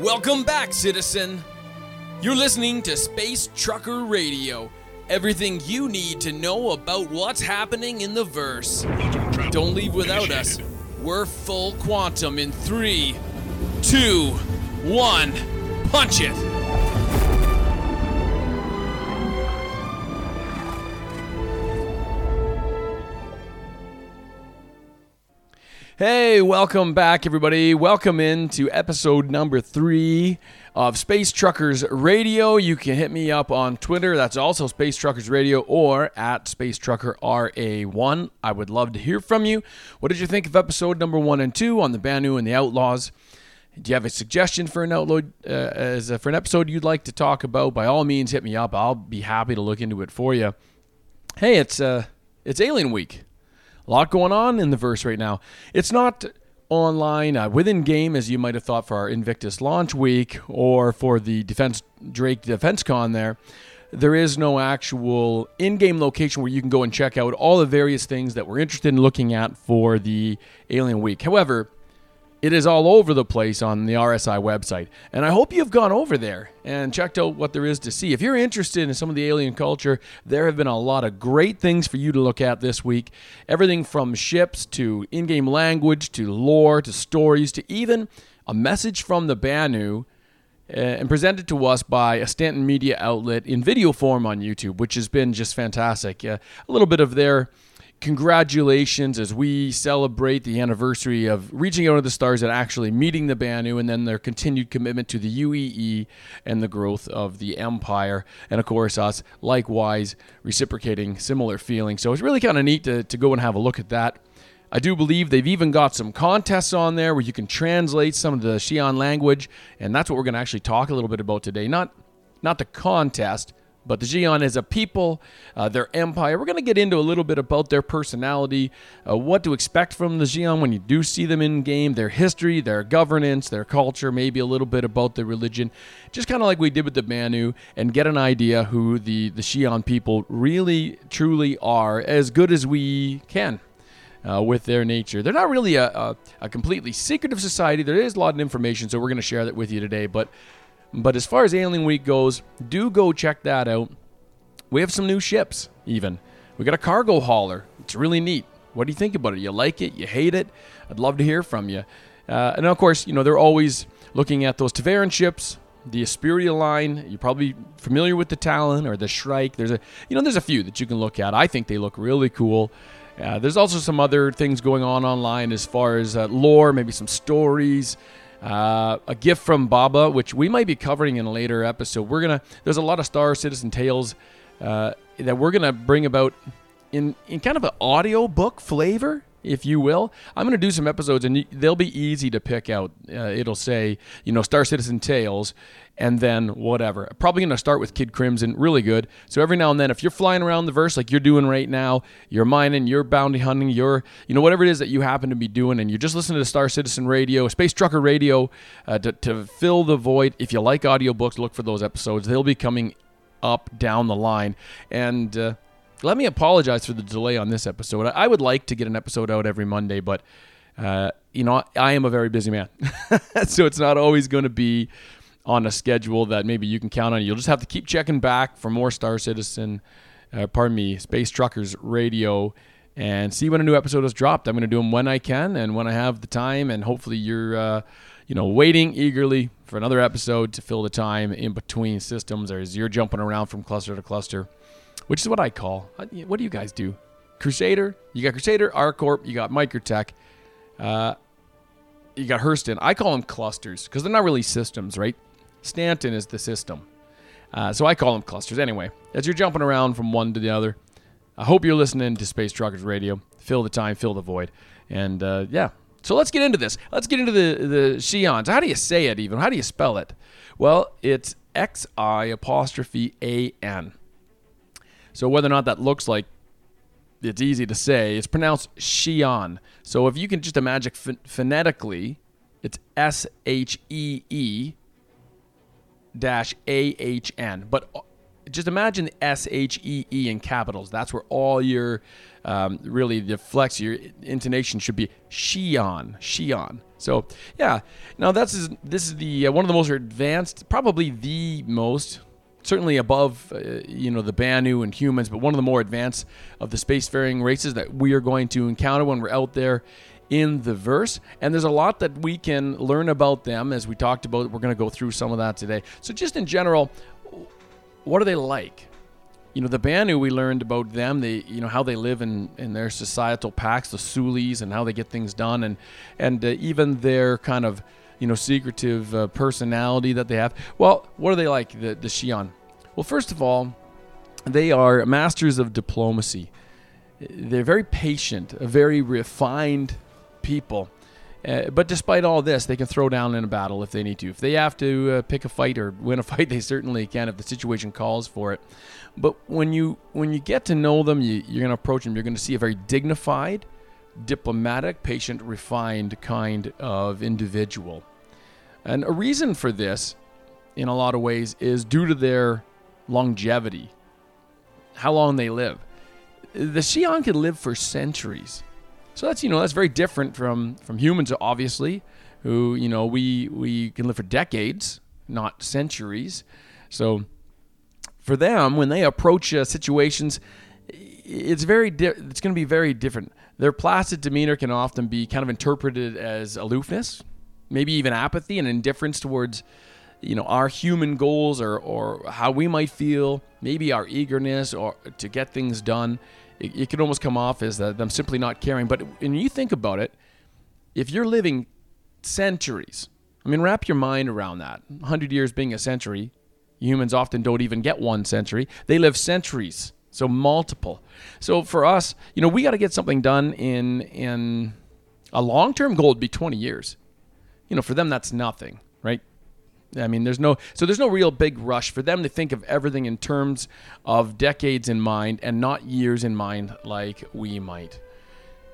Welcome back, citizen. You're listening to Space Trucker Radio. Everything you need to know about what's happening in the verse. Don't leave without us. We're full quantum in three, two, one. Punch it! Hey, welcome back, everybody. Welcome into episode number three of Space Truckers Radio. You can hit me up on Twitter. That's also Space Truckers Radio or at Space Trucker RA1. I would love to hear from you. What did you think of episode number one and two on the Banu and the Outlaws? Do you have a suggestion for an outload uh, as a, for an episode you'd like to talk about? By all means, hit me up. I'll be happy to look into it for you. Hey, it's uh, it's Alien Week. A lot going on in the verse right now. It's not online uh, within game as you might have thought for our Invictus launch week or for the Defense Drake Defense Con there. There is no actual in-game location where you can go and check out all the various things that we're interested in looking at for the Alien Week. However, it is all over the place on the RSI website. And I hope you've gone over there and checked out what there is to see. If you're interested in some of the alien culture, there have been a lot of great things for you to look at this week. Everything from ships to in game language to lore to stories to even a message from the Banu. Uh, and presented to us by a Stanton media outlet in video form on YouTube, which has been just fantastic. Uh, a little bit of their congratulations as we celebrate the anniversary of reaching out to the stars and actually meeting the Banu, and then their continued commitment to the UEE and the growth of the Empire. And of course, us likewise reciprocating similar feelings. So it's really kind of neat to, to go and have a look at that. I do believe they've even got some contests on there where you can translate some of the Xi'an language, and that's what we're going to actually talk a little bit about today. Not, not the contest, but the Xi'an as a people, uh, their empire, we're going to get into a little bit about their personality, uh, what to expect from the Xi'an when you do see them in game, their history, their governance, their culture, maybe a little bit about their religion, just kind of like we did with the Banu, and get an idea who the, the Xi'an people really, truly are, as good as we can. Uh, with their nature. They're not really a, a, a completely secretive society. There is a lot of information, so we're going to share that with you today. But but as far as Alien Week goes, do go check that out. We have some new ships, even. We got a cargo hauler. It's really neat. What do you think about it? You like it? You hate it? I'd love to hear from you. Uh, and of course, you know, they're always looking at those Tevarin ships, the Esperia line. You're probably familiar with the Talon or the Shrike. There's a, you know, there's a few that you can look at. I think they look really cool. Uh, there's also some other things going on online as far as uh, lore, maybe some stories. Uh, a gift from Baba, which we might be covering in a later episode. We're gonna. There's a lot of Star Citizen tales uh, that we're gonna bring about in in kind of an audio book flavor, if you will. I'm gonna do some episodes, and they'll be easy to pick out. Uh, it'll say, you know, Star Citizen tales, and then whatever. Probably gonna start with Kid Crimson, really good. So every now and then, if you're flying around the verse like you're doing right now, you're mining, you're bounty hunting, you're you know whatever it is that you happen to be doing, and you're just listening to Star Citizen Radio, Space Trucker Radio, uh, to, to fill the void. If you like audiobooks, look for those episodes. They'll be coming up down the line, and. Uh, let me apologize for the delay on this episode. I would like to get an episode out every Monday, but uh, you know I am a very busy man, so it's not always going to be on a schedule that maybe you can count on. You'll just have to keep checking back for more Star Citizen, uh, pardon me, Space Truckers Radio, and see when a new episode is dropped. I'm going to do them when I can and when I have the time, and hopefully you're, uh, you know, waiting eagerly for another episode to fill the time in between systems, as you're jumping around from cluster to cluster, which is what I call. Uh, what do you guys do? Crusader. You got Crusader, ArcCorp. You got Microtech. Uh, you got Hurston. I call them clusters because they're not really systems, right? Stanton is the system. Uh, so I call them clusters. Anyway, as you're jumping around from one to the other, I hope you're listening to Space Truckers Radio. Fill the time, fill the void. And uh, yeah, so let's get into this. Let's get into the, the Xi'ans. How do you say it even? How do you spell it? Well, it's X I apostrophe A N. So whether or not that looks like it's easy to say, it's pronounced Xi'an. So if you can just imagine phonetically, it's S H E E dash A H N. But uh, just imagine the S H E E in capitals. That's where all your um, really the flex, your intonation should be Xi'an, Xi'an. So yeah, now that's is, this is the uh, one of the most advanced, probably the most, certainly above uh, you know the Banu and humans, but one of the more advanced of the spacefaring races that we are going to encounter when we're out there in the verse. And there's a lot that we can learn about them as we talked about. We're going to go through some of that today. So just in general, what are they like? you know the Banu we learned about them they you know how they live in in their societal packs the Sulis and how they get things done and and uh, even their kind of you know secretive uh, personality that they have well what are they like the the Xi'an well first of all they are masters of diplomacy they're very patient a very refined people uh, but despite all this, they can throw down in a battle if they need to. If they have to uh, pick a fight or win a fight, they certainly can if the situation calls for it. But when you when you get to know them, you, you're going to approach them. You're going to see a very dignified, diplomatic, patient, refined kind of individual. And a reason for this, in a lot of ways, is due to their longevity, how long they live. The Xi'an can live for centuries. So that's you know that's very different from from humans, obviously, who you know we we can live for decades, not centuries. So for them, when they approach uh, situations, it's very di- it's going to be very different. Their placid demeanor can often be kind of interpreted as aloofness, maybe even apathy and indifference towards you know our human goals or or how we might feel, maybe our eagerness or to get things done it, it can almost come off as that I'm simply not caring. But when you think about it, if you're living centuries, I mean, wrap your mind around that. 100 years being a century, humans often don't even get one century. They live centuries, so multiple. So for us, you know, we got to get something done in in a long-term goal would be 20 years. You know, for them that's nothing, right? I mean, there's no so there's no real big rush for them to think of everything in terms of decades in mind and not years in mind like we might.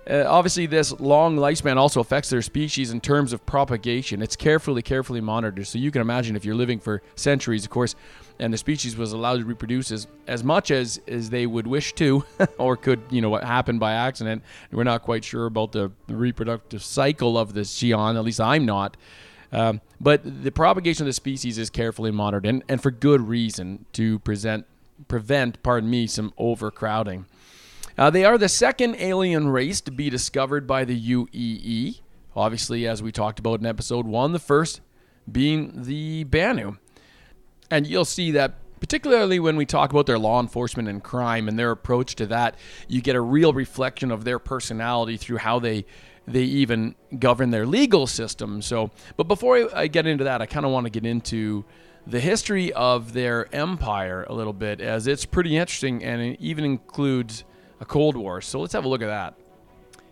Uh, obviously, this long lifespan also affects their species in terms of propagation. It's carefully, carefully monitored. So you can imagine if you're living for centuries, of course, and the species was allowed to reproduce as, as much as, as they would wish to, or could, you know, what happened by accident. We're not quite sure about the reproductive cycle of this Xi'an. At least I'm not. Um, but the propagation of the species is carefully monitored, and, and for good reason to present, prevent, pardon me, some overcrowding. Uh, they are the second alien race to be discovered by the UEE. Obviously, as we talked about in episode one, the first being the Banu. And you'll see that particularly when we talk about their law enforcement and crime and their approach to that, you get a real reflection of their personality through how they they even govern their legal system. So, but before I get into that, I kind of want to get into the history of their empire a little bit, as it's pretty interesting and it even includes a Cold War. So let's have a look at that.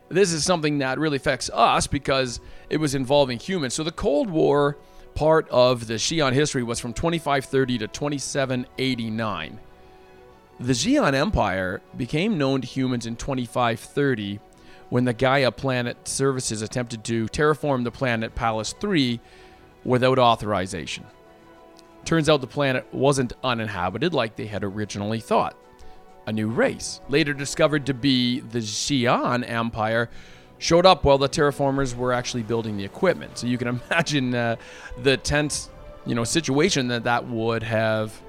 This is something that really affects us because it was involving humans. So the Cold War part of the Xi'an history was from 2530 to 2789. The Xi'an Empire became known to humans in 2530 when the Gaia Planet Services attempted to terraform the planet Pallas 3 without authorization. Turns out the planet wasn't uninhabited like they had originally thought. A new race, later discovered to be the Xi'an Empire, showed up while the terraformers were actually building the equipment. So you can imagine uh, the tense, you know, situation that that would have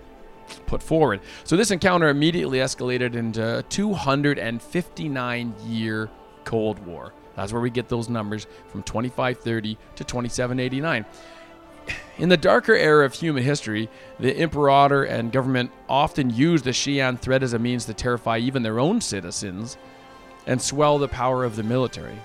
put forward. So this encounter immediately escalated into a 259 year Cold War. That's where we get those numbers from 2530 to 2789. In the darker era of human history, the imperator and government often used the Xi'an threat as a means to terrify even their own citizens and swell the power of the military.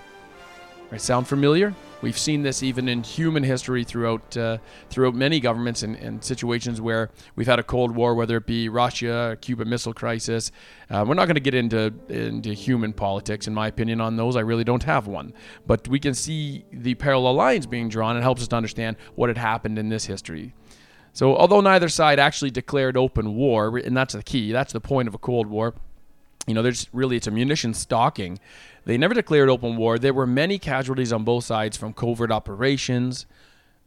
Right, sound familiar? We've seen this even in human history throughout uh, throughout many governments and, and, situations where we've had a Cold War, whether it be Russia, Cuba Missile Crisis. Uh, we're not going to get into into human politics, in my opinion, on those. I really don't have one, but we can see the parallel lines being drawn. It helps us to understand what had happened in this history. So, although neither side actually declared open war, and that's the key, that's the point of a Cold War. You know, there's really it's a munition stocking they never declared open war. There were many casualties on both sides from covert operations,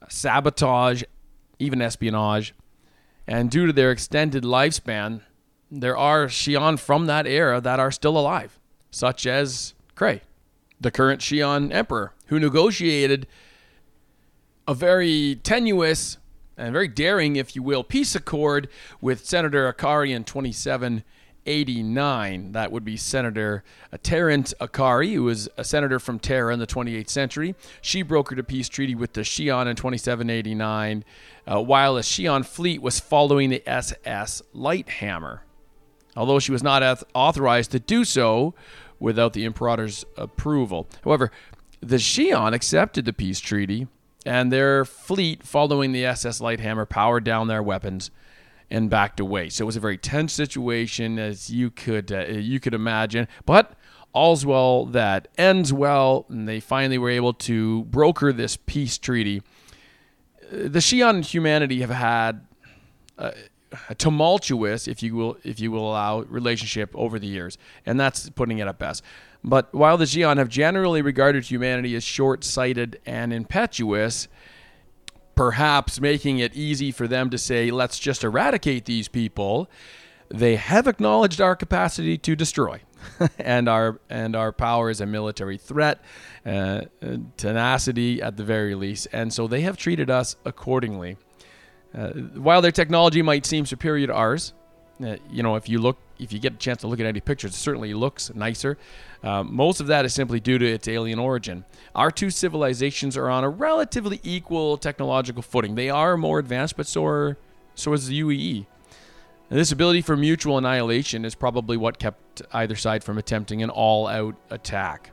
sabotage, even espionage. And due to their extended lifespan, there are Xi'an from that era that are still alive, such as Krei, the current Xi'an emperor, who negotiated a very tenuous and very daring, if you will, peace accord with Senator Akari in 2789. That would be Senator Tarrant Akari, who was a senator from Terra in the 28th century. She brokered a peace treaty with the Xi'an in 2789, uh, while the Xi'an fleet was following the SS Lighthammer. Although she was not authorized to do so without the Imperator's approval. However, the Xi'an accepted the peace treaty and their fleet, following the SS Lighthammer, powered down their weapons and backed away. So it was a very tense situation, as you could uh, you could imagine. But all's well that ends well, and they finally were able to broker this peace treaty. The Xi'an and humanity have had a, a tumultuous, if you will, if you will allow, relationship over the years, and that's putting it at best. But while the Xi'an have generally regarded humanity as short sighted and impetuous, perhaps making it easy for them to say, let's just eradicate these people, they have acknowledged our capacity to destroy. and our and our power as a military threat, uh, tenacity at the very least, and so they have treated us accordingly. Uh, while their technology might seem superior to ours, uh, you know, if you look, if you get a chance to look at any pictures, it certainly looks nicer. Uh, most of that is simply due to its alien origin. Our two civilizations are on a relatively equal technological footing. They are more advanced, but so are so is the UEE. And this ability for mutual annihilation is probably what kept either side from attempting an all-out attack.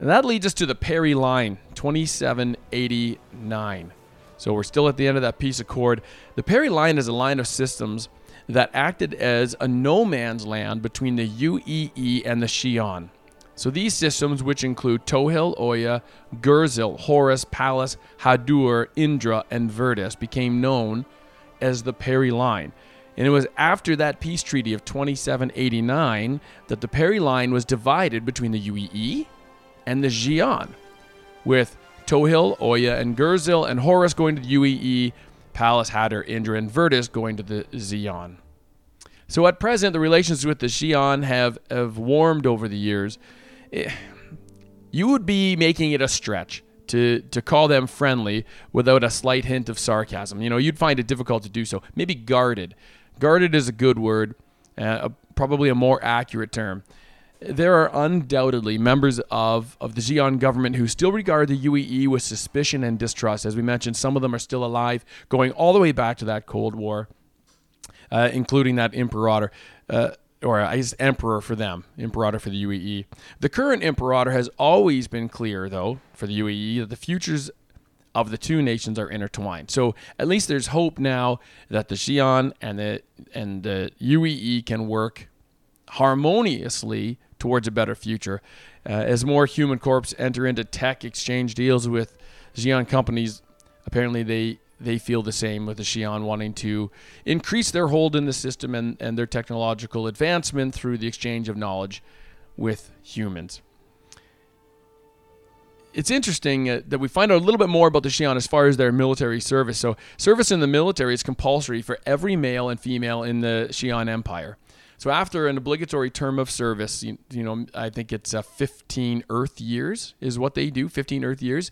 And that leads us to the Perry Line, 2789. So we're still at the end of that peace accord. The Perry Line is a line of systems that acted as a no man's land between the UEE and the Xi'an. So these systems, which include Tohil, Oya, Gurzil, Horus, Pallas, Hadur, Indra, and Virtus, became known as the Perry Line. And it was after that peace treaty of 2789 that the Perry Line was divided between the UEE and the Xi'an, with Tohil, Oya, and Gurzil, and Horus going to the UEE, Pallas, Hadur, Indra, and Virtus going to the Xi'an. So at present, the relations with the Xi'an have, have warmed over the years. Eh, you would be making it a stretch to, to call them friendly without a slight hint of sarcasm. You know, you'd find it difficult to do so. Maybe guarded. Guarded is a good word, uh, probably a more accurate term there are undoubtedly members of, of the Xi'an government who still regard the UEE with suspicion and distrust. As we mentioned, some of them are still alive, going all the way back to that Cold War, uh, including that Imperator. Uh, or I guess emperor for them, imperator for the UEE. The current imperator has always been clear, though, for the UEE that the futures of the two nations are intertwined. So at least there's hope now that the Xi'an and the and the UEE can work harmoniously towards a better future. Uh, as more human corps enter into tech exchange deals with Xi'an companies, apparently they they feel the same with the Xi'an wanting to increase their hold in the system and, and their technological advancement through the exchange of knowledge with humans. It's interesting uh, that we find out a little bit more about the Xi'an as far as their military service. So, service in the military is compulsory for every male and female in the Xi'an Empire. So after an obligatory term of service, you, you know, I think it's uh, 15 Earth years is what they do, 15 Earth years.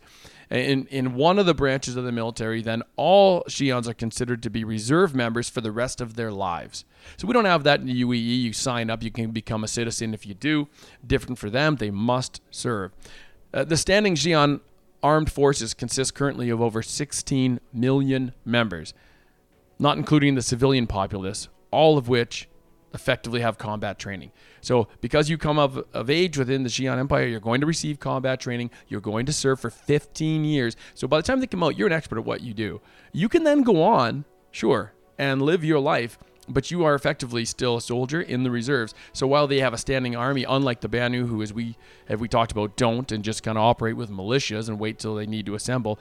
In, in one of the branches of the military, then all Xi'ans are considered to be reserve members for the rest of their lives. So we don't have that in the UEE. You sign up, you can become a citizen if you do. Different for them, they must serve. Uh, the standing Xi'an armed forces consist currently of over 16 million members, not including the civilian populace, all of which effectively have combat training. So, because you come of, of age within the Xi'an Empire, you're going to receive combat training. You're going to serve for 15 years. So, by the time they come out, you're an expert at what you do. You can then go on, sure, and live your life, but you are effectively still a soldier in the reserves. So, while they have a standing army, unlike the Banu, who, as we have we talked about, don't and just kind of operate with militias and wait till they need to assemble,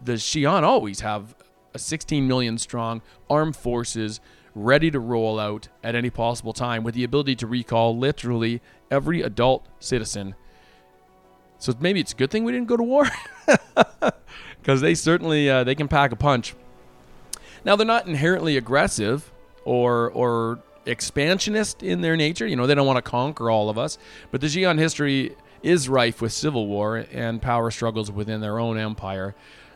the Xi'an always have a 16 million strong armed forces ready to roll out at any possible time with the ability to recall literally every adult citizen. So maybe it's a good thing we didn't go to war because they certainly uh, they can pack a punch. Now they're not inherently aggressive or or expansionist in their nature. You know, they don't want to conquer all of us. But the Xi'an history is rife with civil war and power struggles within their own empire.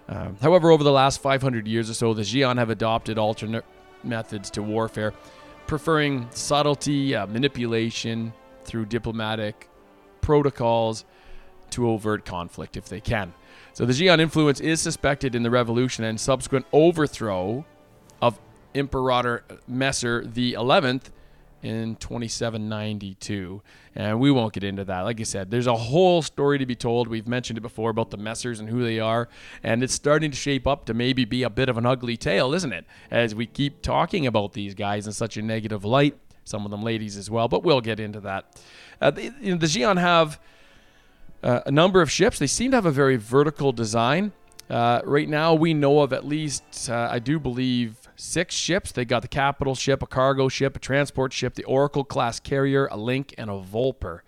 Uh, however, over the last 500 years or so, the Xi'an have adopted alternate methods to warfare, preferring subtlety, uh, manipulation through diplomatic protocols to overt conflict if they can. So the Xi'an influence is suspected in the revolution and subsequent overthrow of Imperator Messer the 11th in 2792. And we won't get into that. Like I said, there's a whole story to be told. We've mentioned it before about the Messers and who they are. And it's starting to shape up to maybe be a bit of an ugly tale, isn't it? As we keep talking about these guys in such a negative light. Some of them ladies as well, but we'll get into that. Uh, the, you know, the Xi'an have uh, a number of ships. They seem to have a very vertical design. Uh, right now, we know of at least, uh, I do believe, six ships. They got the capital ship, a cargo ship, a transport ship, the Oracle class carrier, a Link, and a Volper.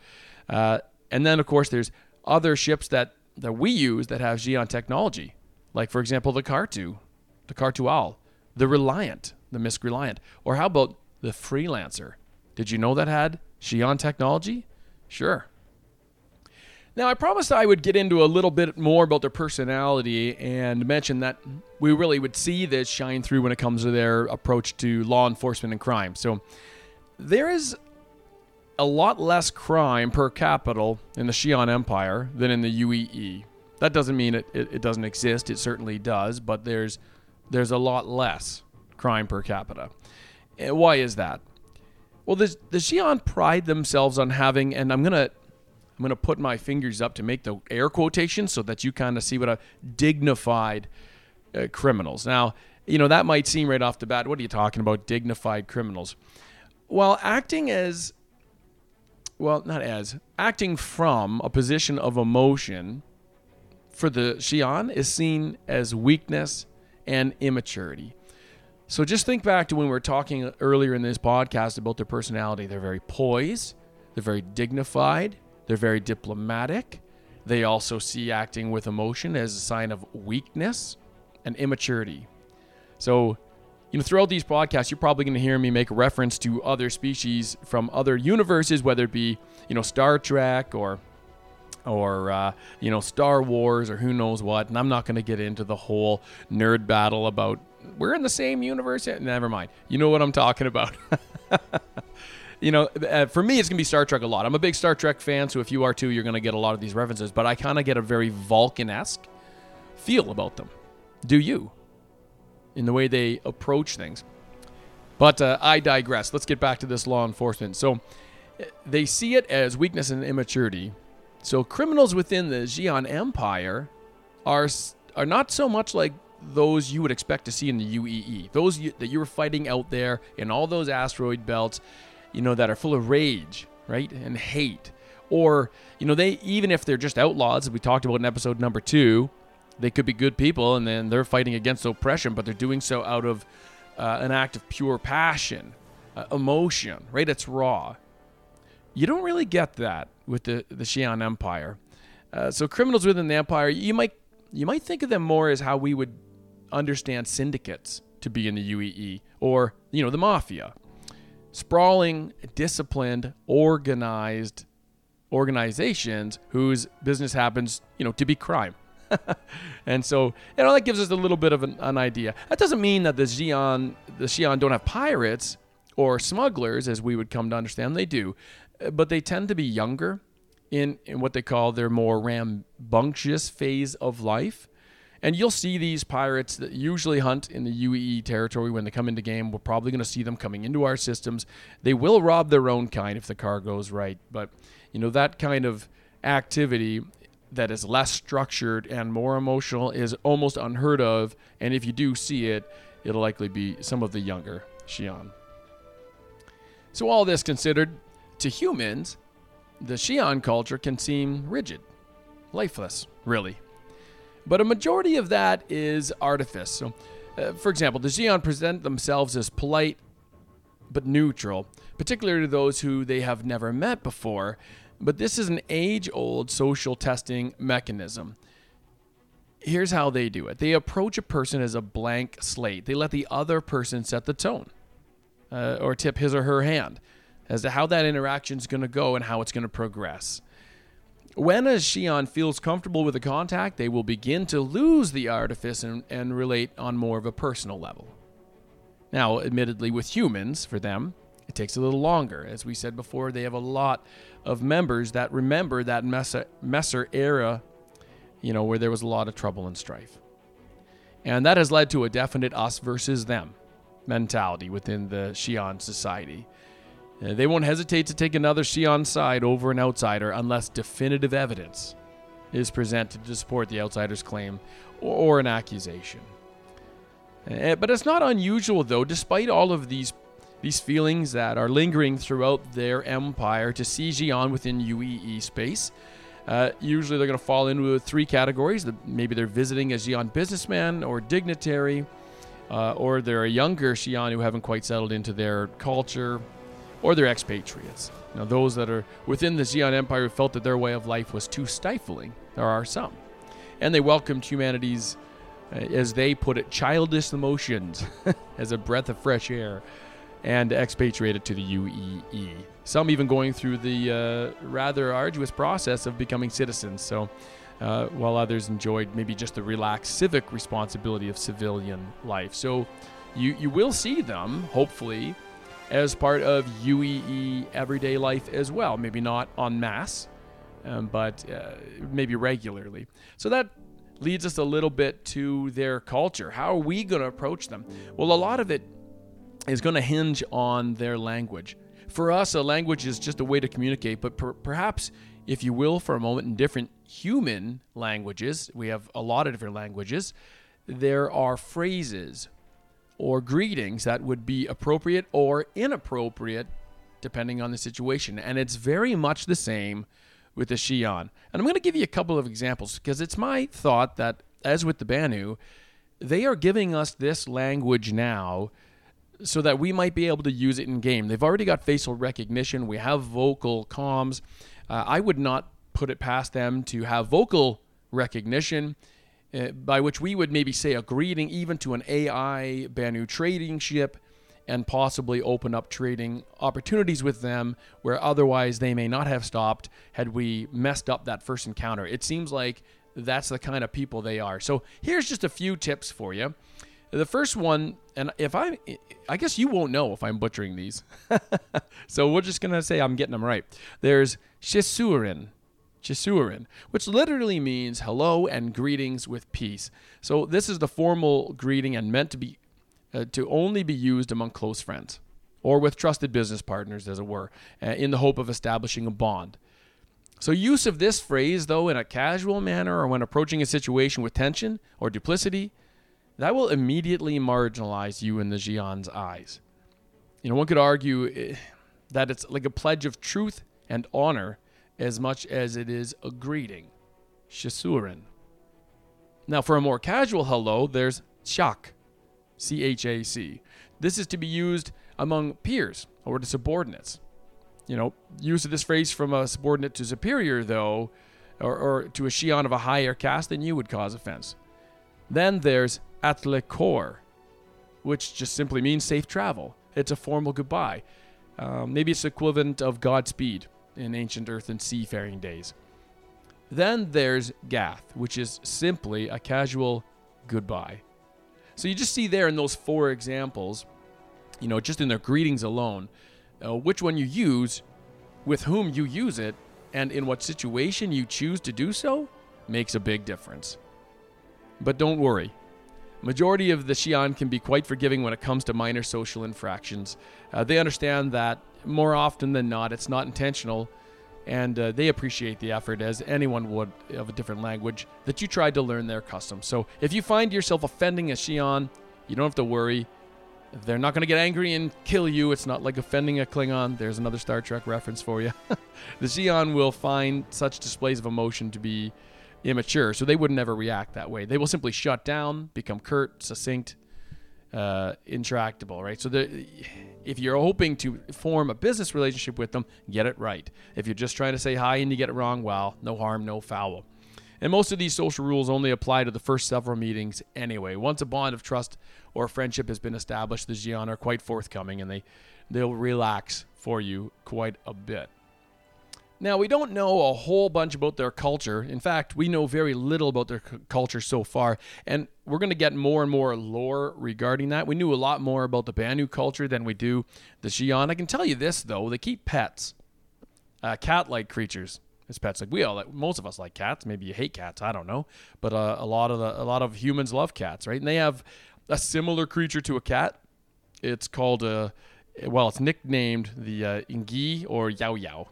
Uh, and then, of course, there's other ships that, that we use that have Xi'an technology, like, for example, the Khartu, the Khartu-al, the Reliant, the MISC Reliant. Or how about the Freelancer? Did you know that had Xi'an technology? Sure. Now, I promised I would get into a little bit more about their personality and mention that we really would see this shine through when it comes to their approach to law enforcement and crime. So, there is a lot less crime per capita in the Xi'an Empire than in the UEE. That doesn't mean it, it, it doesn't exist, it certainly does, but there's, there's a lot less crime per capita. And why is that? Well, the, the Xi'an pride themselves on having, and I'm going to going to put my fingers up to make the air quotation so that you kind of see what a dignified uh, criminals. Now, you know, that might seem right off the bat, what are you talking about, dignified criminals? Well, acting as, well, not as, acting from a position of emotion for the Xi'an is seen as weakness and immaturity. So just think back to when we were talking earlier in this podcast about their personality. They're very poised, they're very dignified, they're very diplomatic. They also see acting with emotion as a sign of weakness and immaturity. So, you know, throughout these podcasts, you're probably going to hear me make reference to other species from other universes, whether it be, you know, Star Trek or or uh, you know Star Wars or who knows what. And I'm not going to get into the whole nerd battle about we're in the same universe. Never mind. You know what I'm talking about. you know, uh, for me, it's gonna be Star Trek a lot. I'm a big Star Trek fan, so if you are too, you're gonna get a lot of these references. But I kind of get a very Vulcan-esque feel about them. Do you? In the way they approach things. But uh, I digress. Let's get back to this law enforcement. So uh, they see it as weakness and immaturity. So criminals within the Xi'an Empire are are not so much like those you would expect to see in the UEE. Those you, that you were fighting out there in all those asteroid belts you know, that are full of rage, right? And hate. Or, you know, they, even if they're just outlaws, as we talked about in episode number two, they could be good people and then they're fighting against oppression, but they're doing so out of uh, an act of pure passion, uh, emotion, right? It's raw. You don't really get that with the, the Xi'an Empire. Uh, so criminals within the empire, you might you might think of them more as how we would understand syndicates to be in the UEE or you know the mafia sprawling, disciplined, organized organizations whose business happens, you know, to be crime. and so, you know, that gives us a little bit of an, an idea. That doesn't mean that the Xi'an, the Xi'an don't have pirates or smugglers, as we would come to understand. They do, but they tend to be younger in, in what they call their more rambunctious phase of life. And you'll see these pirates that usually hunt in the UEE territory when they come into game. We're probably going to see them coming into our systems. They will rob their own kind if the car goes right. But, you know, that kind of activity that is less structured and more emotional is almost unheard of. And if you do see it, it'll likely be some of the younger Xi'an. So, all this considered, to humans, the Xi'an culture can seem rigid, lifeless, really. But a majority of that is artifice. So, uh, for example, the Xi'an present themselves as polite but neutral, particularly to those who they have never met before. But this is an age old social testing mechanism. Here's how they do it they approach a person as a blank slate, they let the other person set the tone uh, or tip his or her hand as to how that interaction is going to go and how it's going to progress. When a Xi'an feels comfortable with the contact, they will begin to lose the artifice and, and relate on more of a personal level. Now, admittedly, with humans, for them, it takes a little longer. As we said before, they have a lot of members that remember that Messer, Messer era, you know, where there was a lot of trouble and strife. And that has led to a definite us versus them mentality within the Xi'an society. Uh, they won't hesitate to take another Xi'an side over an outsider unless definitive evidence is presented to support the outsider's claim or, or an accusation. Uh, but it's not unusual, though, despite all of these these feelings that are lingering throughout their empire to see Xi'an within UEE space. Uh, usually they're going to fall into three categories. Maybe they're visiting a Xi'an businessman or dignitary, uh, or they're a younger Xi'an who haven't quite settled into their culture, or they're expatriates. Now, those that are within the Xi'an Empire who felt that their way of life was too stifling, there are some. And they welcomed humanity's, uh, as they put it, childish emotions as a breath of fresh air and expatriated to the UEE. Some even going through the uh, rather arduous process of becoming citizens. So, uh, while others enjoyed maybe just the relaxed civic responsibility of civilian life. So, you you will see them hopefully as part of UEE everyday life as well. Maybe not en masse, um, but uh, maybe regularly. So that leads us a little bit to their culture. How are we going to approach them? Well, a lot of it is going to hinge on their language. For us, a language is just a way to communicate, but per- perhaps, if you will, for a moment, in different human languages, we have a lot of different languages, there are phrases or greetings that would be appropriate or inappropriate depending on the situation. And it's very much the same with the Xi'an. And I'm going to give you a couple of examples because it's my thought that, as with the Banu, they are giving us this language now so that we might be able to use it in game. They've already got facial recognition. We have vocal comms. Uh, I would not put it past them to have vocal recognition, uh, by which we would maybe say a greeting even to an AI Banu trading ship and possibly open up trading opportunities with them where otherwise they may not have stopped had we messed up that first encounter. It seems like that's the kind of people they are. So here's just a few tips for you. The first one, and if I, I guess you won't know if I'm butchering these. so we're just gonna say I'm getting them right. There's Shisurin, Chisurin, which literally means hello and greetings with peace. So this is the formal greeting and meant to be uh, to only be used among close friends or with trusted business partners, as it were, uh, in the hope of establishing a bond. So use of this phrase, though, in a casual manner or when approaching a situation with tension or duplicity that will immediately marginalize you in the Xi'an's eyes. You know, one could argue eh, that it's like a pledge of truth and honor as much as it is a greeting. Shisurin. Now, for a more casual hello, there's chak, C H A C. This is to be used among peers or to subordinates. You know, use of this phrase from a subordinate to superior, though, or, or to a Xi'an of a higher caste than you would cause offense. Then there's Atlekor, which just simply means safe travel. It's a formal goodbye. Um, maybe it's equivalent of Godspeed in ancient earth and seafaring days. Then there's Gath, which is simply a casual goodbye. So you just see there in those four examples, you know, just in their greetings alone, uh, which one you use, with whom you use it, and in what situation you choose to do so makes a big difference. But don't worry, Majority of the Xi'an can be quite forgiving when it comes to minor social infractions. Uh, they understand that more often than not, it's not intentional, and uh, they appreciate the effort, as anyone would of a different language, that you tried to learn their customs. So if you find yourself offending a Xi'an, you don't have to worry. They're not going to get angry and kill you. It's not like offending a Klingon. There's another Star Trek reference for you. the Xi'an will find such displays of emotion to be immature, so they would never react that way. They will simply shut down, become curt, succinct, uh, intractable, right? So if you're hoping to form a business relationship with them, get it right. If you're just trying to say hi and you get it wrong, well, no harm, no foul. And most of these social rules only apply to the first several meetings anyway. Once a bond of trust or friendship has been established, the Xi'an are quite forthcoming and they, they'll relax for you quite a bit. Now, we don't know a whole bunch about their culture. In fact, we know very little about their c- culture so far, and we're going to get more and more lore regarding that. We knew a lot more about the Banu culture than we do the Xi'an. I can tell you this, though they keep pets, uh, cat like creatures as pets. Like we all, like, most of us like cats. Maybe you hate cats. I don't know, but uh, a lot of the, a lot of humans love cats, right? And they have a similar creature to a cat. It's called a, well, it's nicknamed the uh, Ingi or Yao Yao.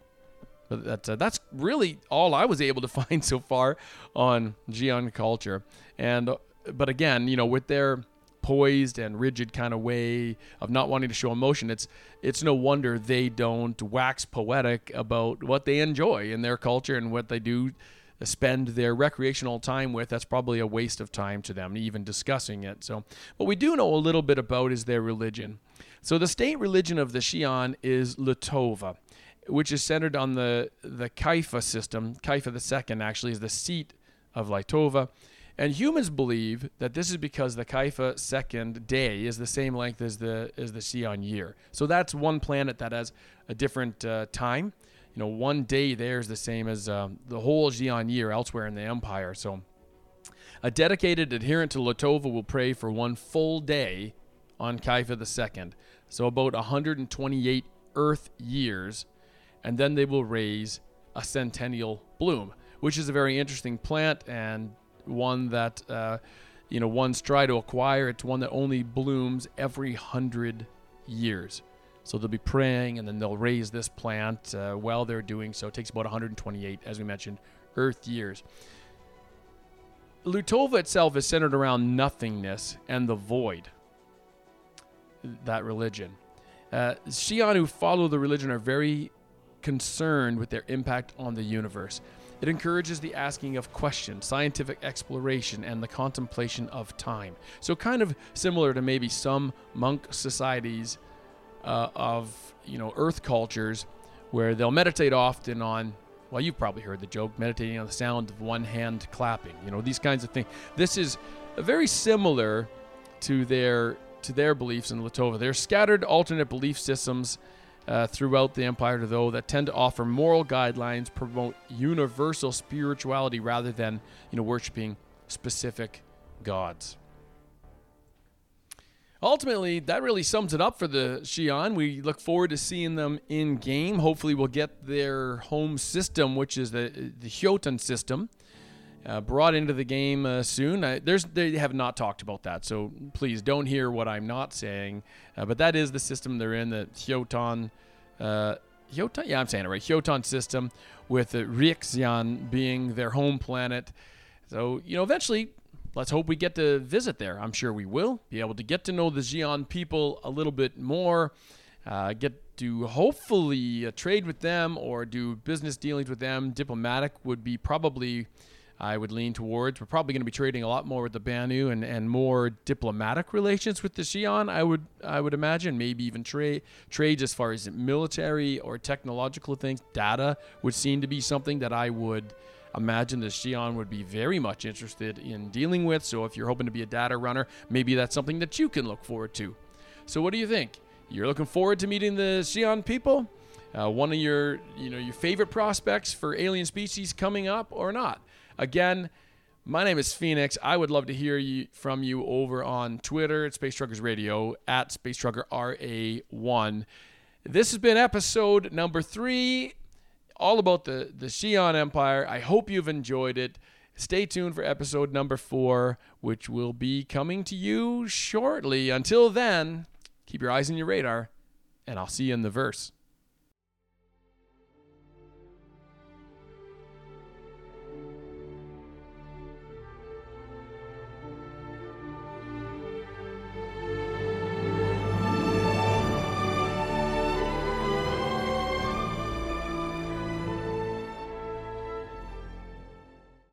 But that's uh, that's really all I was able to find so far on Xi'an culture. And uh, but again, you know, with their poised and rigid kind of way of not wanting to show emotion, it's it's no wonder they don't wax poetic about what they enjoy in their culture and what they do spend their recreational time with. That's probably a waste of time to them, even discussing it. So, what we do know a little bit about is their religion. So, the state religion of the Xi'an is Litova which is centered on the the Kaifa system. Kaifa II actually is the seat of Litova. And humans believe that this is because the Kaifa second day is the same length as the as the Xi'an year. So that's one planet that has a different uh, time. You know, one day there is the same as um, the whole Xi'an year elsewhere in the Empire. So a dedicated adherent to Litova will pray for one full day on Kaifa II. So about 128 Earth years and then they will raise a centennial bloom, which is a very interesting plant and one that uh, you know ones try to acquire. It's one that only blooms every hundred years. So they'll be praying, and then they'll raise this plant uh, while they're doing so. It takes about 128, as we mentioned, Earth years. Lutova itself is centered around nothingness and the void. That religion. Uh, Xi'an who follow the religion are very concerned with their impact on the universe. It encourages the asking of questions, scientific exploration, and the contemplation of time. So, kind of similar to maybe some monk societies uh, of you know Earth cultures, where they'll meditate often on. Well, you've probably heard the joke, meditating on the sound of one hand clapping. You know these kinds of things. This is very similar to their to their beliefs in Latova. They're scattered alternate belief systems uh, throughout the empire, though, that tend to offer moral guidelines, promote universal spirituality rather than, you know, worshiping specific gods. Ultimately, that really sums it up for the Xi'an. We look forward to seeing them in game. Hopefully, we'll get their home system, which is the the Hyotan system, uh, brought into the game uh, soon. Uh, there's they have not talked about that, so please don't hear what I'm not saying. Uh, but that is the system they're in, the Hyotan. Uh, Hyotan, yeah, I'm saying it right. Hyotan system, with the Rixian being their home planet. So you know, eventually, let's hope we get to visit there. I'm sure we will be able to get to know the Xi'an people a little bit more. Uh, get to hopefully uh, trade with them or do business dealings with them. Diplomatic would be probably I would lean towards. We're probably going to be trading a lot more with the Banu and, and more diplomatic relations with the Xi'an. I would I would imagine maybe even trade trades as far as military or technological things. Data would seem to be something that I would imagine the Xi'an would be very much interested in dealing with. So if you're hoping to be a data runner, maybe that's something that you can look forward to. So what do you think? You're looking forward to meeting the Xi'an people? Uh, one of your you know your favorite prospects for alien species coming up or not? Again, my name is Phoenix. I would love to hear you, from you over on Twitter at Space Truckers Radio at Space Trucker RA1. This has been episode number three, all about the, the Xi'an Empire. I hope you've enjoyed it. Stay tuned for episode number four, which will be coming to you shortly. Until then, keep your eyes on your radar, and I'll see you in the verse.